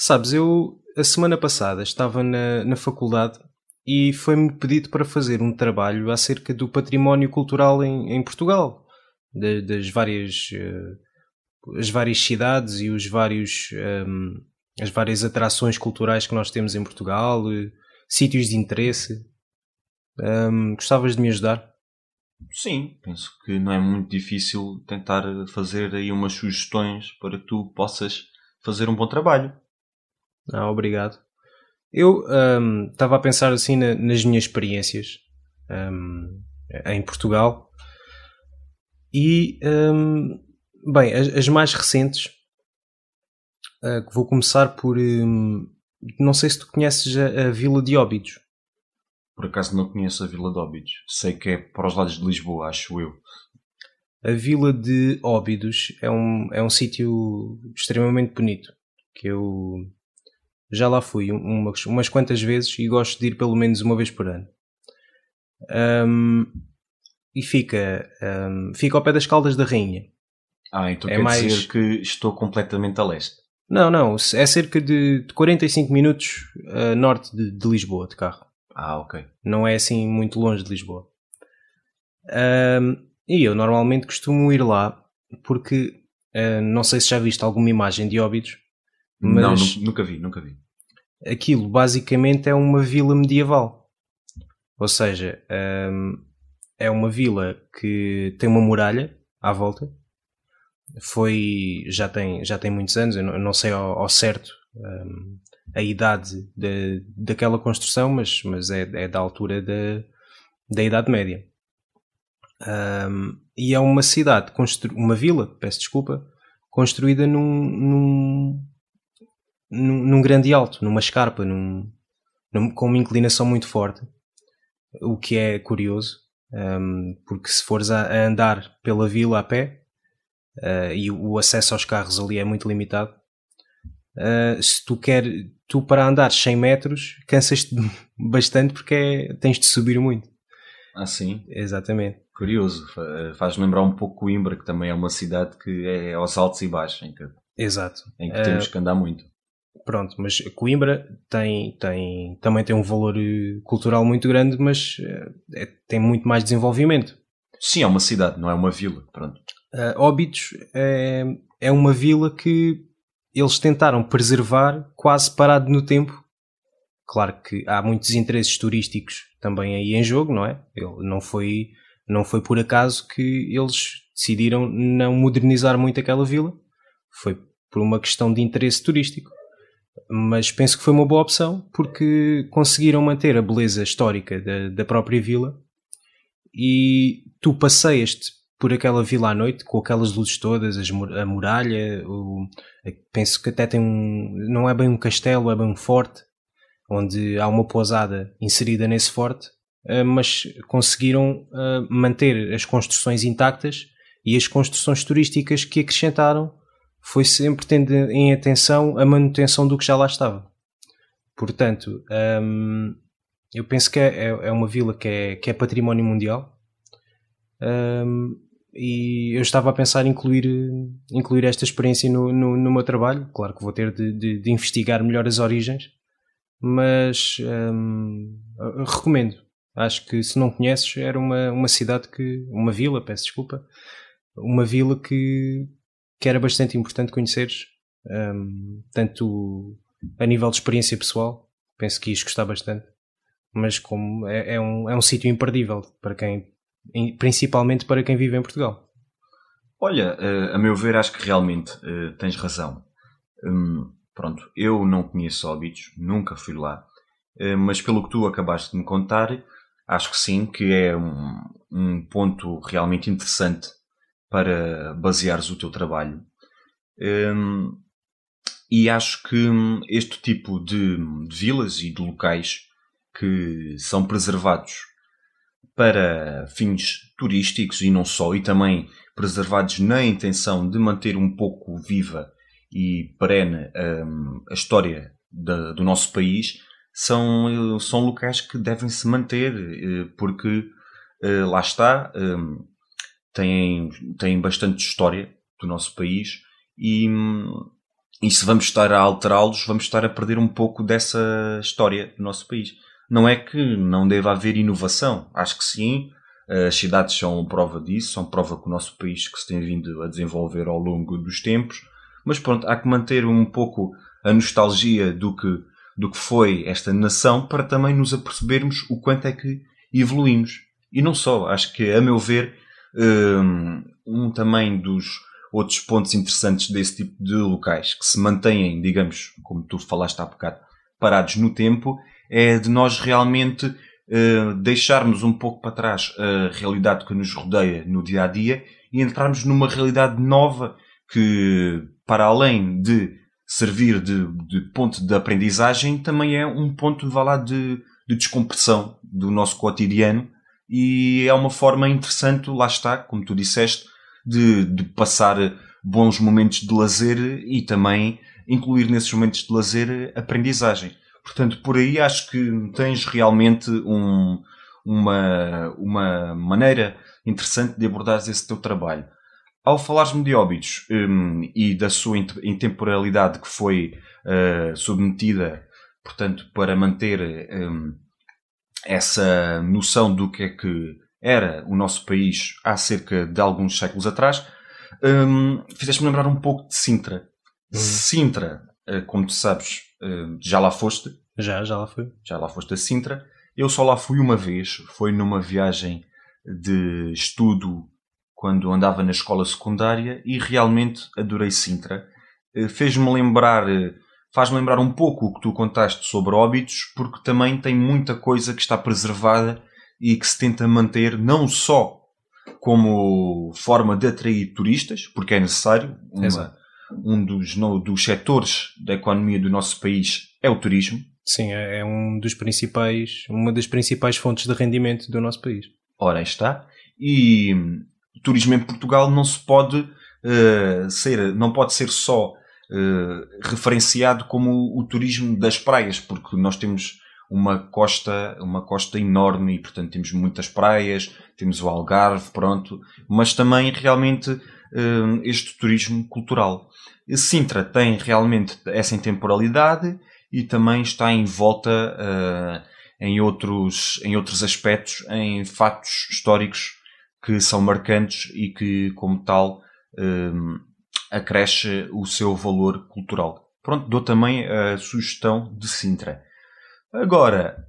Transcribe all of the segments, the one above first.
Sabes, eu a semana passada estava na, na faculdade e foi-me pedido para fazer um trabalho acerca do património cultural em, em Portugal, da- das várias, eh, as várias cidades e os vários, ehm, as várias atrações culturais que nós temos em Portugal, eh, sítios de interesse. Ehm, gostavas de me ajudar? Sim, penso que não é muito difícil tentar fazer aí umas sugestões para que tu possas fazer um bom trabalho. Ah, obrigado. Eu estava a pensar assim na- nas minhas experiências ahm, em Portugal e, ahm, bem, as, as mais recentes, que vou começar por. ahm, não sei se tu conheces a, a Vila de Óbidos. Por acaso não conheço a Vila de Óbidos. Sei que é para os lados de Lisboa, acho eu. A Vila de Óbidos é um, é um sítio extremamente bonito que eu já lá fui um- umas, umas quantas vezes e gosto de ir pelo menos uma vez por ano. Ahm, e fica, ahm, fica ao pé das Caldas da Rainha. Ah, então É quer mais- dizer que estou completamente a leste. Não, não, é cerca de de 45 minutos a norte de, de Lisboa de carro. Ah, ok. não é assim muito longe de Lisboa. Ahm, e eu normalmente costumo ir lá porque ah, não sei se já viste alguma imagem de Óbidos, Não, nu- nunca vi, nunca vi. aquilo basicamente é uma vila medieval. Ou seja, ahm, é uma vila que tem uma muralha à volta. Foi já tem já tem muitos anos, eu não, eu não sei ao, ao certo ahm, a idade da, daquela construção, mas, mas é, é da altura da, da Idade Média. Ahm, e é uma cidade, uma vila, peço desculpa, construída num, num, num, num grande alto, numa escarpa, num, num- com uma inclinação muito forte, o que é curioso, ahm, porque se fores a, a andar pela vila a pé, ah, e o acesso aos carros ali é muito limitado, ah, se tu quer, tu para andar 100 metros, cansas-te bastante porque é- tens de subir muito. Ah, sim. Exatamente. Curioso. Fa- Faz lembrar um pouco Coimbra, que também é uma cidade que é aos altos e baixos, em que, Exato. em que temos que andar muito. Pronto, mas Coimbra tem, tem, também tem um valor eh, cultural muito grande, mas eh, é- tem muito mais desenvolvimento. Sim, é uma cidade, não é uma vila. Pronto. Uh, Óbidos é, é uma vila que eles tentaram preservar quase parado no tempo. Claro que há muitos interesses turísticos também aí em jogo, não é? Ele- não, foi, não foi por acaso que eles decidiram não modernizar muito aquela vila. Foi por uma questão de interesse turístico. Mas penso que foi uma boa opção porque conseguiram manter a beleza histórica da, da própria vila. E tu passeias-te por aquela vila à noite com aquelas luzes todas, as a muralha, o- penso que até tem um, não é bem um castelo, é bem um forte, onde há uma pousada inserida nesse forte, eh, mas conseguiram eh, manter as construções intactas e as construções turísticas que acrescentaram foi sempre tendo em atenção a manutenção do que já lá estava. Portanto, hum, eu penso que é, é uma vila que é, que é património mundial. Hum, e eu estava a pensar em incluir, incluir esta experiência no, no, no meu trabalho. Claro que vou ter de, de- de investigar melhor as origens, mas hum, recomendo. Acho que se não conheces, era uma, uma cidade que. uma vila, peço desculpa. Uma vila que, que era bastante importante conheceres, hum, tanto a nível de experiência pessoal, penso que ias gostar bastante, mas como é, é um, é um sítio imperdível para quem, em- principalmente para quem vive em Portugal. Olha, eh, a meu ver, acho que realmente eh, tens razão. Hum, pronto, eu não conheço Óbidos, nunca fui lá, eh, mas pelo que tu acabaste de me contar, acho que sim, que é um, um ponto realmente interessante para baseares o teu trabalho. Hum, e acho que este tipo de, de vilas e de locais que são preservados para fins turísticos e não só, e também preservados na intenção de manter um pouco viva e perene hum, a história da- do nosso país, são, são locais que devem se manter, eh, porque eh, lá está, hum, têm, têm bastante história do nosso país e, E se vamos estar a alterá-los, vamos estar a perder um pouco dessa história do nosso país. Não é que não deva haver inovação. Acho que sim. As cidades são prova disso, são prova que o nosso país que se tem vindo a desenvolver ao longo dos tempos. Mas pronto, há que manter um pouco a nostalgia do que, do que foi esta nação para também nos apercebermos o quanto é que evoluímos. E não só, acho que, a meu ver, um também dos outros pontos interessantes desse tipo de locais que se mantêm, digamos, como tu falaste há bocado, parados no tempo, é de nós realmente uh, deixarmos um pouco para trás a realidade que nos rodeia no dia a dia e entrarmos numa realidade nova que, para além de servir de, de ponto de aprendizagem, também é um ponto, vá lá, de, de descompressão do nosso cotidiano e é uma forma interessante, lá está, como tu disseste, de, de passar bons momentos de lazer e também incluir nesses momentos de lazer aprendizagem. Portanto, por aí acho que tens realmente um, uma, uma maneira interessante de abordar esse teu trabalho. Ao falares-me de óbitos um, e da sua intemporalidade que foi uh, submetida, portanto, para manter um, essa noção do que é que era o nosso país há cerca de alguns séculos atrás, um, fizeste-me lembrar um pouco de Sintra. Hum. Sintra, uh, como tu sabes, uh, já lá foste. Já, já lá fui. Já lá foste a Sintra. Eu só lá fui uma vez, foi numa viagem de estudo quando andava na escola secundária e realmente adorei Sintra. Uh, Fez-me lembrar faz-me lembrar um pouco o que tu contaste sobre óbitos, porque também tem muita coisa que está preservada e que se tenta manter não só como forma de atrair turistas, porque é necessário, uma, um dos, no, dos setores da economia do nosso país é o turismo. Sim, é, é um dos principais, uma das principais fontes de rendimento do nosso país. Ora, está. E o turismo em Portugal não se pode uh, ser, não pode ser só referenciado como o turismo das praias, porque nós temos uma costa, uma costa enorme e, portanto, temos muitas praias, temos o Algarve, pronto, mas também realmente uh, este turismo cultural. Sintra tem realmente essa intemporalidade e também está em volta uh, em, outros, em outros aspectos, em fatos históricos que são marcantes e que, como tal, acresce o seu valor cultural. Pronto, dou também a sugestão de Sintra. Agora,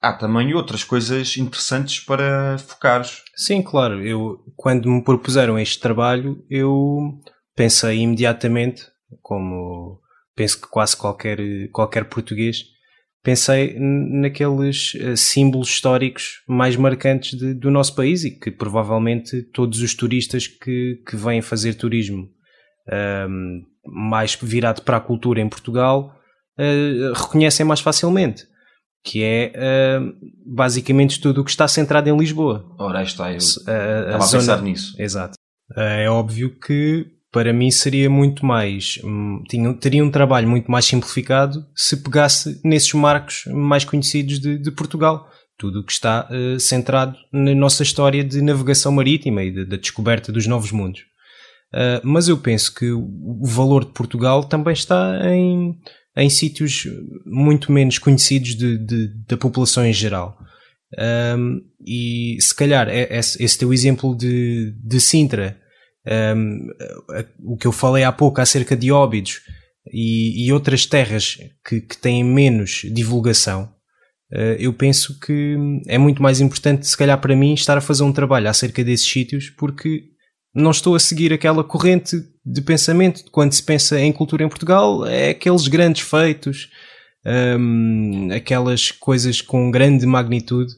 há também outras coisas interessantes para focares. Sim, claro. Eu, quando me propuseram este trabalho, eu pensei imediatamente, como penso que quase qualquer, qualquer português, pensei naqueles eh, símbolos históricos mais marcantes de, do nosso país e que provavelmente todos os turistas que, que vêm fazer turismo um, mais virado para a cultura em Portugal uh, reconhecem mais facilmente. Que é uh, basicamente tudo o que está centrado em Lisboa. Ora, aí está, eu estava a, zona... pensar nisso. Exato. é óbvio que para mim seria muito mais. Hum, tinha, teria um trabalho muito mais simplificado se pegasse nesses marcos mais conhecidos de, de Portugal. Tudo o que está uh, centrado na nossa história de navegação marítima e da de, descoberta dos novos mundos. Uh, mas eu penso que o valor de Portugal também está em, em sítios muito menos conhecidos de, de, da população em geral. Um, e se calhar é, é, esse teu exemplo de, de Sintra, um, o que eu falei há pouco acerca de Óbidos e, e outras terras que, que, têm menos divulgação, uh, eu penso que é muito mais importante, se calhar para mim, estar a fazer um trabalho acerca desses sítios, porque não estou a seguir aquela corrente de pensamento de quando se pensa em cultura em Portugal, é aqueles grandes feitos, um, aquelas coisas com grande magnitude.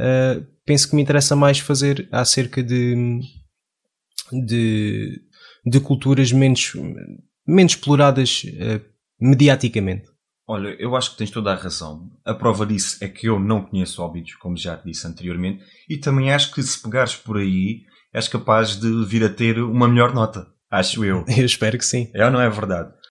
Uh, penso que me interessa mais fazer acerca de, de, de culturas menos, menos exploradas uh, mediaticamente. Olha, eu acho que tens toda a razão. A prova disso é que eu não conheço óbitos, como já te disse anteriormente, e também acho que se pegares por aí, és capaz de vir a ter uma melhor nota. Acho eu. Eu espero que sim. É ou não é verdade?